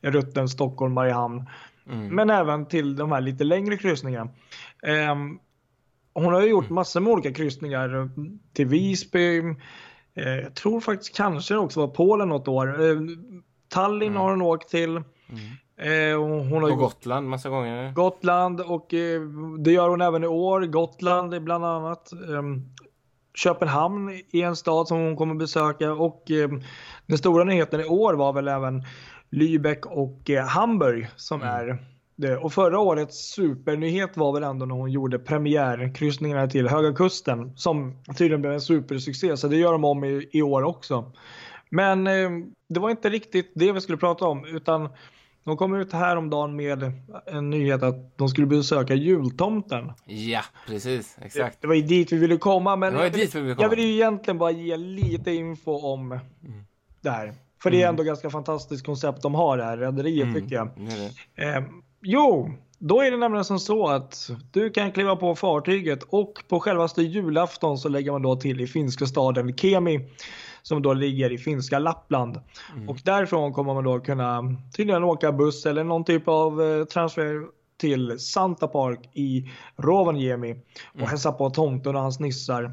rutten Stockholm-Mariehamn. Mm. Men även till de här lite längre kryssningarna. Um, hon har ju gjort mm. massor med olika kryssningar till Visby. Eh, jag tror faktiskt kanske också var Polen något år. Eh, Tallinn mm. har hon åkt till. Mm. Eh, hon har På Gotland massa gånger. Gotland och det gör hon även i år. Gotland bland annat. Ehm, Köpenhamn är en stad som hon kommer besöka och den stora nyheten i år var väl även Lübeck och Hamburg som mm. är det. Och förra årets supernyhet var väl ändå när hon gjorde premiärkryssningarna till Höga Kusten som tydligen blev en supersuccé. Så det gör de om i, i år också. Men eh, det var inte riktigt det vi skulle prata om utan de kom ut häromdagen med en nyhet att de skulle besöka jultomten. Ja, precis. Exakt. Det, det var ju dit vi ville komma. Men jag, vill, vi jag vill ju egentligen bara ge lite info om mm. det här. För det är mm. ändå ganska fantastiskt koncept de har det här rederiet mm. tycker jag. Eh, Jo, då är det nämligen som så att du kan kliva på fartyget och på självaste julafton så lägger man då till i finska staden Kemi som då ligger i finska Lappland. Mm. Och därifrån kommer man då kunna tydligen åka buss eller någon typ av eh, transfer till Santa Park i Rovaniemi och mm. hälsa på tomten och hans nissar.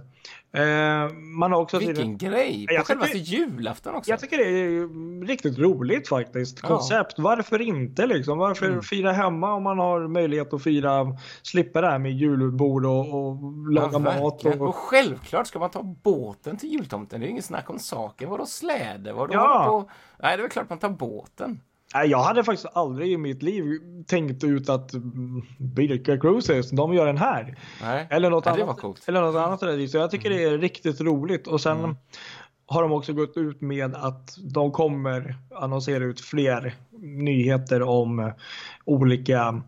Eh, man har också Vilken till... grej! På självaste julafton också. Jag tycker det är riktigt roligt faktiskt. Koncept. Ja. Varför inte liksom? Varför mm. fira hemma om man har möjlighet att fira, slippa det här med julbord och, och laga ja, mat. Och... och självklart ska man ta båten till jultomten. Det är inget snack om saken. Vadå släde? Vadå ja. på... Nej, det är väl klart man tar båten. Jag hade faktiskt aldrig i mitt liv tänkt ut att Birka Cruises, de gör den här. Nej, eller något, Nej, annat, eller något annat. Så jag tycker mm. det är riktigt roligt. Och sen mm. har de också gått ut med att de kommer annonsera ut fler nyheter om olika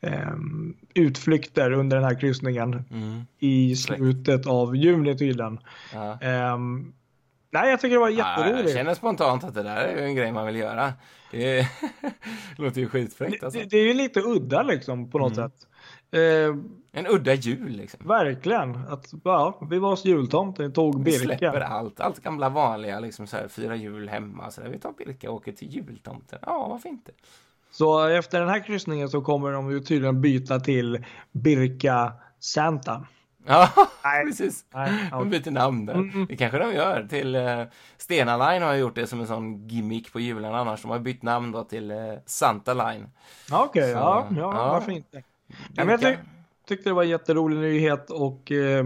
eh, utflykter under den här kryssningen mm. i slutet av juni tydligen. Ja. Eh, Nej, jag tycker det var jätteroligt. Ja, jag känner spontant att det där är en grej man vill göra. Det låter ju skitfräckt alltså. det, det, är ju lite udda liksom på något mm. sätt. Eh, en udda jul liksom. Verkligen. Att, ja, vi var hos jultomten, tog Birka. Vi släpper allt, allt gamla vanliga, liksom så här, fira jul hemma. Så där. Vi tar Birka och åker till jultomten. Ja, varför inte? Så efter den här kryssningen så kommer de ju tydligen byta till Birka Santa. Ja, Nej. precis. Nej, De byter namn där. Mm. Det kanske de gör. Till uh, Stena Line har gjort det som en sån gimmick på julen annars. De har bytt namn då till uh, Santa Line. Okej, okay, ja, ja, ja, varför inte? Ja, men jag tyck tyckte det var en jätterolig nyhet och uh,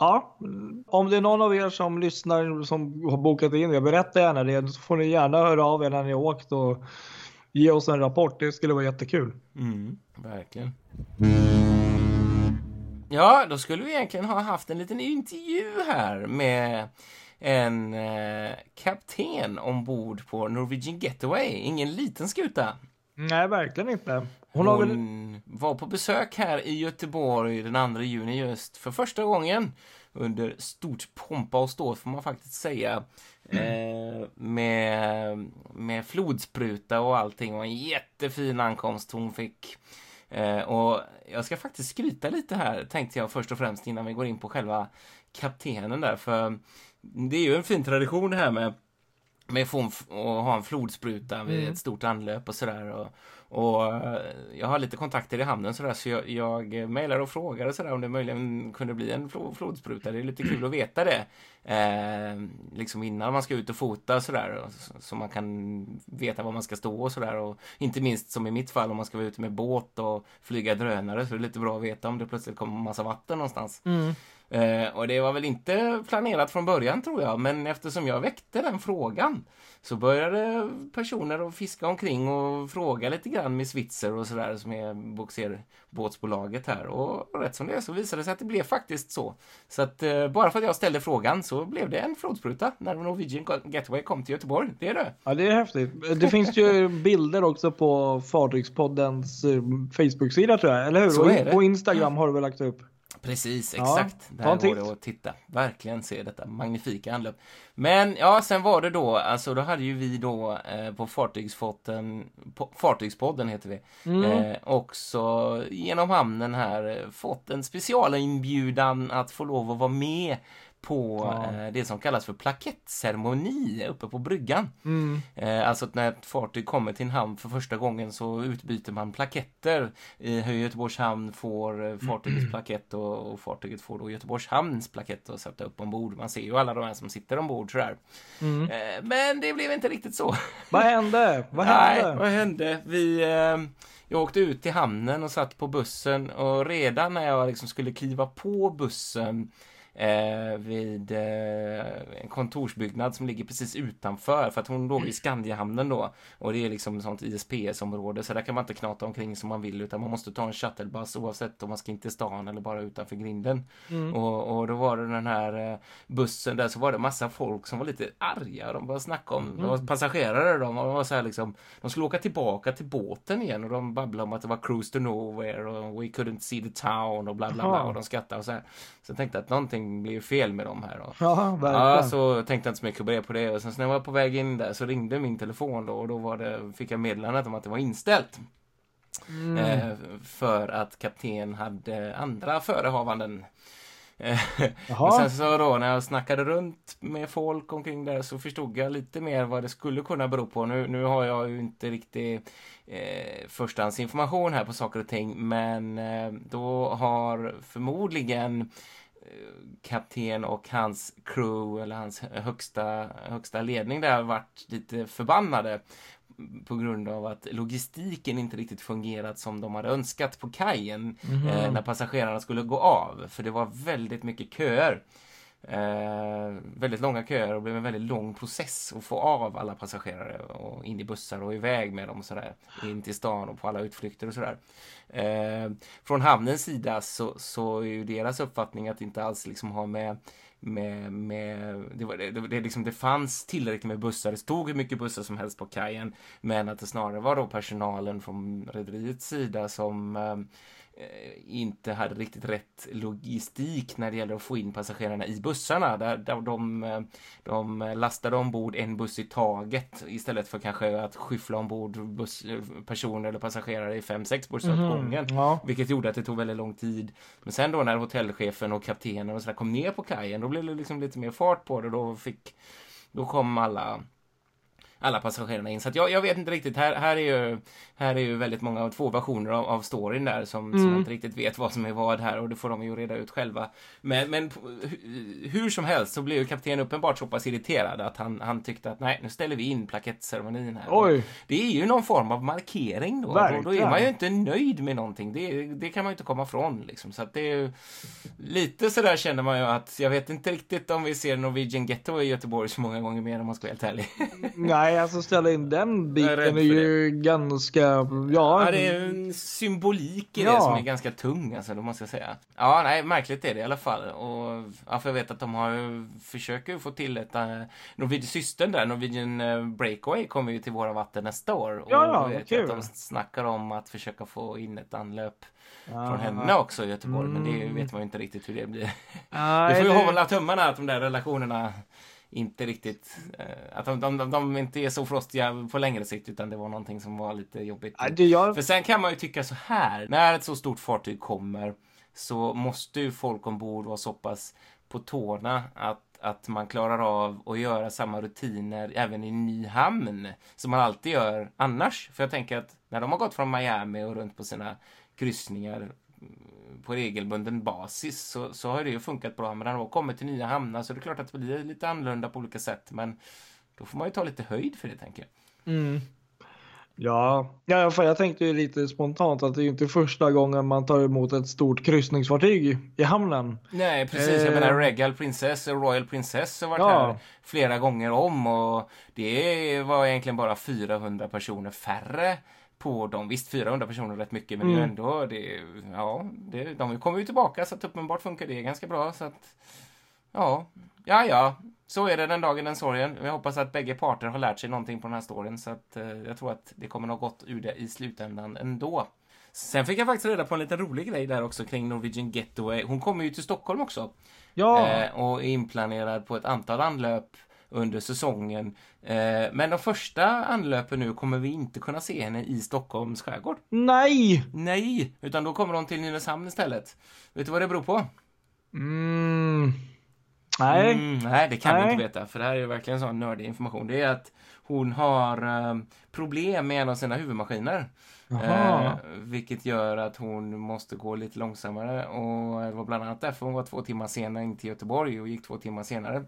ja, om det är någon av er som lyssnar som har bokat in det, berätta gärna det. Så får ni gärna höra av er när ni åkt och ge oss en rapport. Det skulle vara jättekul. Mm, verkligen. Ja, då skulle vi egentligen ha haft en liten intervju här med en eh, kapten ombord på Norwegian Getaway. Ingen liten skuta. Nej, verkligen inte. Hon, Hon väl... var på besök här i Göteborg den 2 juni just för första gången under stort pompa och ståt får man faktiskt säga. Eh, med, med flodspruta och allting och en jättefin ankomst hon fick. Eh, och jag ska faktiskt skryta lite här tänkte jag först och främst innan vi går in på själva kaptenen där för det är ju en fin tradition det här med med att ha en flodspruta vid mm. ett stort anlöp och sådär. Och, och eh, jag har lite kontakter i hamnen sådär så jag, jag mejlar och frågar och sådär om det möjligen kunde bli en flodspruta. Det är lite kul att veta det. Eh, liksom innan man ska ut och fota sådär. Så, så man kan veta var man ska stå och sådär. Och inte minst som i mitt fall om man ska vara ute med båt och flyga drönare så är det lite bra att veta om det plötsligt kommer massa vatten någonstans. Mm. Eh, och det var väl inte planerat från början tror jag, men eftersom jag väckte den frågan så började personer att fiska omkring och fråga lite grann med Switzer och sådär som är boxerbåtsbolaget här. Och rätt som det är så visade det sig att det blev faktiskt så. Så att eh, bara för att jag ställde frågan så blev det en flodspruta när Norwegian Getaway kom till Göteborg. Det är det. Ja, det är häftigt. Det finns ju bilder också på Fartygspoddens eh, Facebook-sida tror jag, eller hur? Så är det. Och Instagram har du väl lagt upp? Precis, exakt. Ja, Där går det att titta. Verkligen se detta magnifika anlopp. Men ja, sen var det då, alltså då hade ju vi då eh, på Fartygspodden, på, Fartygspodden heter vi, mm. eh, också genom hamnen här eh, fått en specialinbjudan att få lov att vara med på ja. eh, det som kallas för plakettceremoni uppe på bryggan. Mm. Eh, alltså när ett fartyg kommer till en hamn för första gången så utbyter man plaketter. I Göteborgs hamn får eh, fartygets mm. plakett och, och, fartyget får då Göteborgs hamns plakett att sätta upp ombord. Man ser ju alla de här som sitter ombord sådär. Mm. Men det blev inte riktigt så. Vad hände? Vad hände? Nej, vad hände? Vi jag åkte ut till hamnen och satt på bussen och redan när jag liksom skulle kliva på bussen eh, vid eh, en kontorsbyggnad som ligger precis utanför för att hon låg i Skandiahamnen då och det är liksom sånt ISPS-område så där kan man inte knata omkring som man vill utan man måste ta en shuttlebuss oavsett om man ska in till stan eller bara utanför grinden. Mm. Och, och då var det den här eh, bussen där så var det massa folk som var lite arga. De började snacka om, mm. de var passagerare de var så här liksom, de skulle åka tillbaka till båten igen och de babblade om att det var cruise to nowhere och we couldn't see the town och bla bla bla och de skrattade och så här. Så jag tänkte att någonting blev fel med dem här. Och, ja, verkligen. Ja, så tänkte jag inte så mycket på det. Och sen när jag var på väg in där så ringde min telefon då och då var det, fick jag meddelandet om att det var inställt. Mm. Eh, för att kapten hade andra förehavanden. Eh, men sen så då när jag snackade runt med folk omkring där så förstod jag lite mer vad det skulle kunna bero på. Nu, nu har jag ju inte riktigt eh, förstahandsinformation här på saker och ting men eh, då har förmodligen kapten och hans crew eller hans högsta, högsta ledning där varit lite förbannade på grund av att logistiken inte riktigt fungerat som de hade önskat på kajen mm. eh, när passagerarna skulle gå av. För det var väldigt mycket köer. Eh, väldigt långa köer och blev en väldigt lång process att få av alla passagerare och in i bussar och iväg med dem sådär in till stan och på alla utflykter och sådär. Eh, från hamnens sida så, så är ju deras uppfattning att inte alls liksom ha med med, med det, var, det, det, liksom, det fanns tillräckligt med bussar, det stod hur mycket bussar som helst på kajen, men att det snarare var då personalen från rederiets sida som Eh, inte hade riktigt rätt logistik när det gäller att få in passagerarna i bussarna. Där, där de, eh, de lastade ombord en buss i taget istället för kanske att skyffla ombord buss, personer eller passagerare i fem, sex bussar mm, åt gången. Ja. Vilket gjorde att det tog väldigt lång tid. Men sen då när hotellchefen och kaptenen och sådär kom ner på kajen, då blev det liksom lite mer fart på det. Då, fick, då kom alla alla passagerarna in. Så jag, jag vet inte riktigt. Här, här, är ju, här är ju väldigt många, två versioner av, av storyn där som, mm. som man inte riktigt vet vad som är vad här och det får de ju reda ut själva. Men, men hur som helst så blev ju kapten uppenbart så pass irriterad att han, han tyckte att nej, nu ställer vi in plakettceremonin här. Oj. Det är ju någon form av markering då. Då, då, är man ju inte nöjd med någonting. Det, det kan man ju inte komma ifrån liksom. Så att det är ju, lite sådär känner man ju att jag vet inte riktigt om vi ser Norwegian Getaway i Göteborg så många gånger mer om man ska vara helt ärlig. Nej, Nej, alltså ställa in den biten är, är ju det. ganska... Ja. ja, det är en symbolik i ja. det som är ganska tung, alltså, då måste jag säga. Ja, nej, märkligt är det i alla fall. Och, ja, för jag vet att de har försöker få till ett... Uh, Norwegian systern där, Norwegian uh, Breakaway, kommer ju till våra vatten nästa år. Och ja, ja, vet kul. att de snackar om att försöka få in ett anlöp Aha. från henne också i Göteborg. Mm. Men det mm. vet man ju inte riktigt hur det blir. Ah, Vi får ju det... hålla tummarna att de där relationerna inte riktigt, eh, att de, de, de, inte är så frostiga på längre sikt utan det var någonting som var lite jobbigt. Ah, jag... För sen kan man ju tycka så här, när ett så stort fartyg kommer så måste ju folk ombord vara så pass på tårna att att man klarar av att göra samma rutiner även i ny hamn som man alltid gör annars. För jag tänker att när de har gått från Miami och runt på sina kryssningar på regelbunden basis så, så har det ju funkat bra. Men när de kommer till nya hamnar så är det klart att det blir lite annorlunda på olika sätt. Men då får man ju ta lite höjd för det tänker jag. Mm. Ja, ja för jag tänkte ju lite spontant att det är inte första gången man tar emot ett stort kryssningsfartyg i hamnen. Nej, precis. Jag menar eh. Regal Princess och Royal Princess har varit ja. här flera gånger om och det var egentligen bara 400 personer färre på dem. Visst, 400 personer är rätt mycket, men mm. det är mm. ändå, det, ja, det, de kommer ju tillbaka så att uppenbart funkar det ganska bra. Så att, ja, ja, ja, så är det den dagen den sorgen. Jag hoppas att bägge parter har lärt sig någonting på den här storyn så att eh, jag tror att det kommer ha gått ur det i slutändan ändå. Sen fick jag faktiskt reda på en liten rolig grej där också kring Norwegian Getaway. Hon kommer ju till Stockholm också. Ja. Eh, och är inplanerad på ett antal anlöp under säsongen. Eh, men de första anlöpen nu kommer vi inte kunna se henne i Stockholms skärgård. Nej! Nej, utan då kommer hon till Nynäshamn istället. Vet du vad det beror på? Mm. Nej. Mm, nej, det kan nej. vi inte veta, för det här är verkligen sån nördig information. Det är att hon har eh, problem med en av sina huvudmaskiner. Eh, vilket gör att hon måste gå lite långsammare och det var bland annat därför hon var två timmar senare in till Göteborg och gick två timmar senare.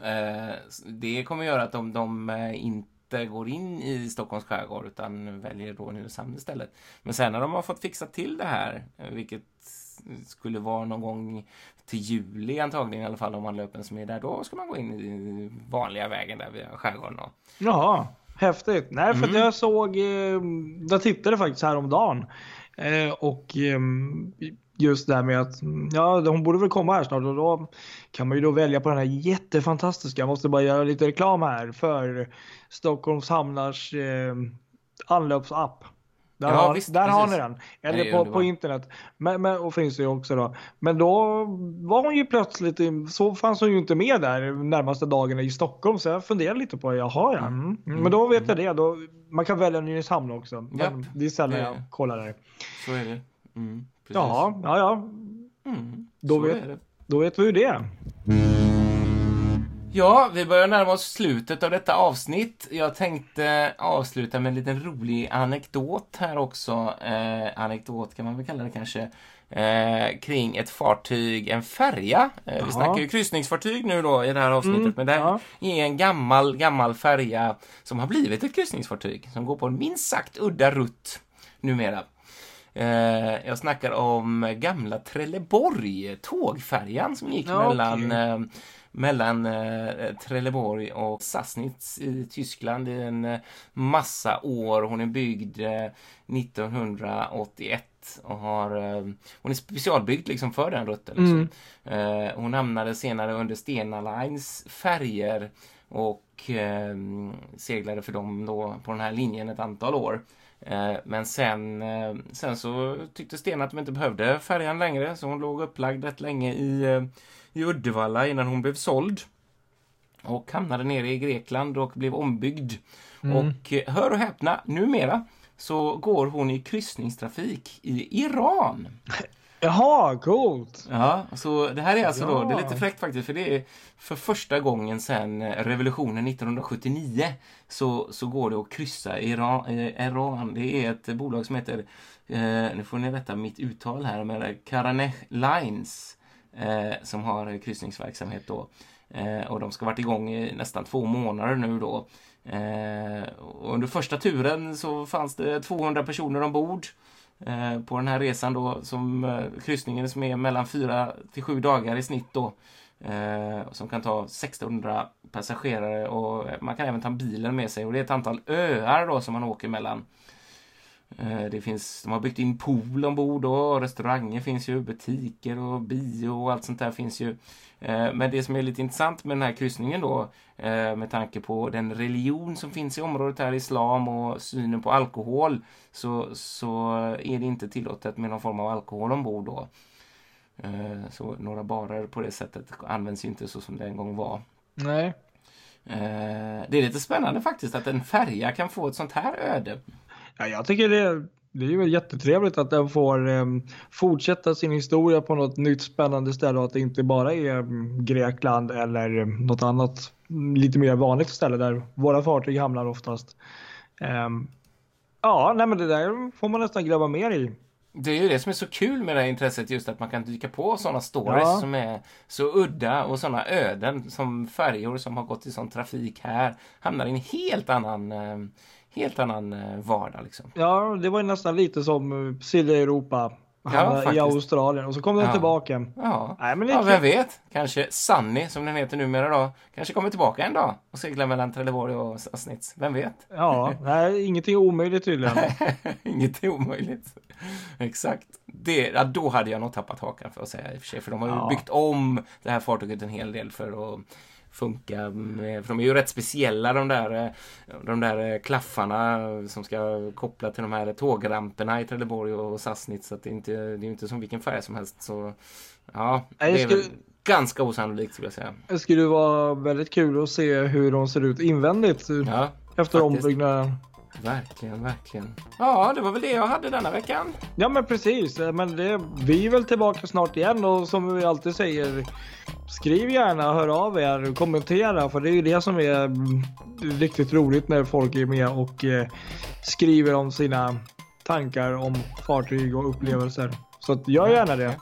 Eh, det kommer göra att de, de eh, inte går in i Stockholms skärgård utan väljer då Nynäshamn istället. Men sen när de har fått fixa till det här, eh, vilket skulle vara någon gång till juli antagligen i alla fall om man löper som är där, då ska man gå in i vanliga vägen där via skärgården. Och... Jaha, häftigt. Nej, för mm. jag såg, jag tittade faktiskt häromdagen och just det här med att ja, hon borde väl komma här snart och då kan man ju då välja på den här jättefantastiska, jag måste bara göra lite reklam här för Stockholms hamnars eh, anlöpsapp. Där, ja, har, visst, där har ni den. Eller Nej, på, på internet. Men, men, och finns det ju också då. Men då var hon ju plötsligt, så fanns hon ju inte med där närmaste dagarna i Stockholm. Så jag funderade lite på, jaha ja. Mm. Mm. Men då vet jag mm. det. Då, man kan välja Nynäshamn också. Men det är sällan jag kollar där. Så är det. Mm. Precis. Ja, ja, ja. Mm, då, vet, då vet vi hur det. Ja, vi börjar närma oss slutet av detta avsnitt. Jag tänkte avsluta med en liten rolig anekdot här också. Eh, anekdot kan man väl kalla det kanske. Eh, kring ett fartyg, en färja. Eh, vi snackar ju kryssningsfartyg nu då i det här avsnittet. Mm, men det ja. är en gammal, gammal färja som har blivit ett kryssningsfartyg. Som går på en minst sagt udda rutt numera. Eh, jag snackar om gamla Trelleborg, tågfärjan som gick ja, mellan, okay. eh, mellan eh, Trelleborg och Sassnitz i Tyskland i en massa år. Hon är byggd 1981 eh, och har, hon är specialbyggd liksom för den rutten. Liksom. Mm. hon hamnade senare under Stena Lines färger och seglade för dem då på den här linjen ett antal år. Eh, men sen, eh, sen så tyckte Sten att de inte behövde färjan längre så hon låg upplagd rätt länge i, eh, i Uddevalla innan hon blev såld. Och hamnade nere i Grekland och blev ombyggd. Mm. Och hör och häpna, numera så går hon i kryssningstrafik i Iran. Jaha, coolt! Ja, så det här är alltså ja. då, det är lite fräckt faktiskt, för det är för första gången sedan revolutionen 1979 så, så går det att kryssa Iran, eh, Iran. Det är ett bolag som heter, eh, nu får ni rätta mitt uttal här, men Karaneh Lines eh, som har kryssningsverksamhet då. Eh, och de ska varit igång i nästan två månader nu då. Eh, under första turen så fanns det 200 personer ombord. Eh, Eh, på den här resan då som eh, kryssningen som är mellan 4 till 7 dagar i snitt då. Eh, som kan ta 1600 passagerare och man kan även ta bilen med sig och det är ett antal öar då som man åker mellan. Eh, det finns, de har byggt in pool ombord och restauranger finns ju, butiker och bio och allt sånt där finns ju. Eh, men det som är lite intressant med den här kryssningen då, eh, med tanke på den religion som finns i området här, islam och synen på alkohol, så, så är det inte tillåtet med någon form av alkohol ombord då. Så några barer på det sättet används inte så som det en gång var. Nej. Det är lite spännande faktiskt att en färja kan få ett sånt här öde. Ja, jag tycker det, det är ju jättetrevligt att den får um, fortsätta sin historia på något nytt spännande ställe och att det inte bara är um, Grekland eller um, något annat lite mer vanligt ställe där våra fartyg hamnar oftast. ja, nej men det där får man nästan gräva mer i. Det är ju det som är så kul med det här intresset, just att man kan dyka på sådana stories ja. som är så udda och sådana öden som färjor som har gått i sån trafik här hamnar i en helt annan helt annan eh, vardag. Liksom. Ja, det var nästan lite som eh, Silja Europa ja, i Australien och så kom den ja. tillbaka. Ja, Nej, men ja vem vet? Kanske Sunny, som den heter numera då, kanske kommer tillbaka en dag och seglar mellan Trelleborg och Sassnitz. Vem vet? Ja, nej, ingenting omöjligt tydligen. ingenting omöjligt. Exakt. Det, ja, då hade jag nog tappat hakan för att säga i och för sig, för de har ju ja. byggt om det här fartyget en hel del för att funka för de är ju rätt speciella de där, eh, de där eh, klaffarna som ska koppla till de här tågramperna i Trelleborg och Sassnitz. Så det är inte, det är inte som vilken färg som helst. Så ja, det är skulle, ganska osannolikt skulle jag säga. Det skulle vara väldigt kul att se hur de ser ut invändigt ja, efter ombyggnaden. Verkligen, verkligen. Ja, det var väl det jag hade denna veckan. Ja, men precis. Men det, vi är väl tillbaka snart igen och som vi alltid säger, skriv gärna, hör av er, kommentera för det är ju det som är riktigt roligt när folk är med och eh, skriver om sina tankar om fartyg och upplevelser. Så att gör gärna det.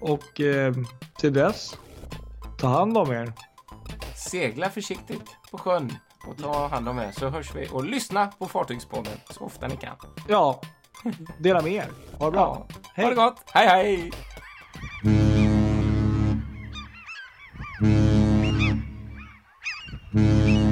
Och eh, till dess, ta hand om er. Segla försiktigt på sjön och ta hand om er så hörs vi och lyssna på Fartygspodden så ofta ni kan. Ja, dela med er. Ha det bra. Ja. Hej. Ha det gott. Hej, hej. Mm.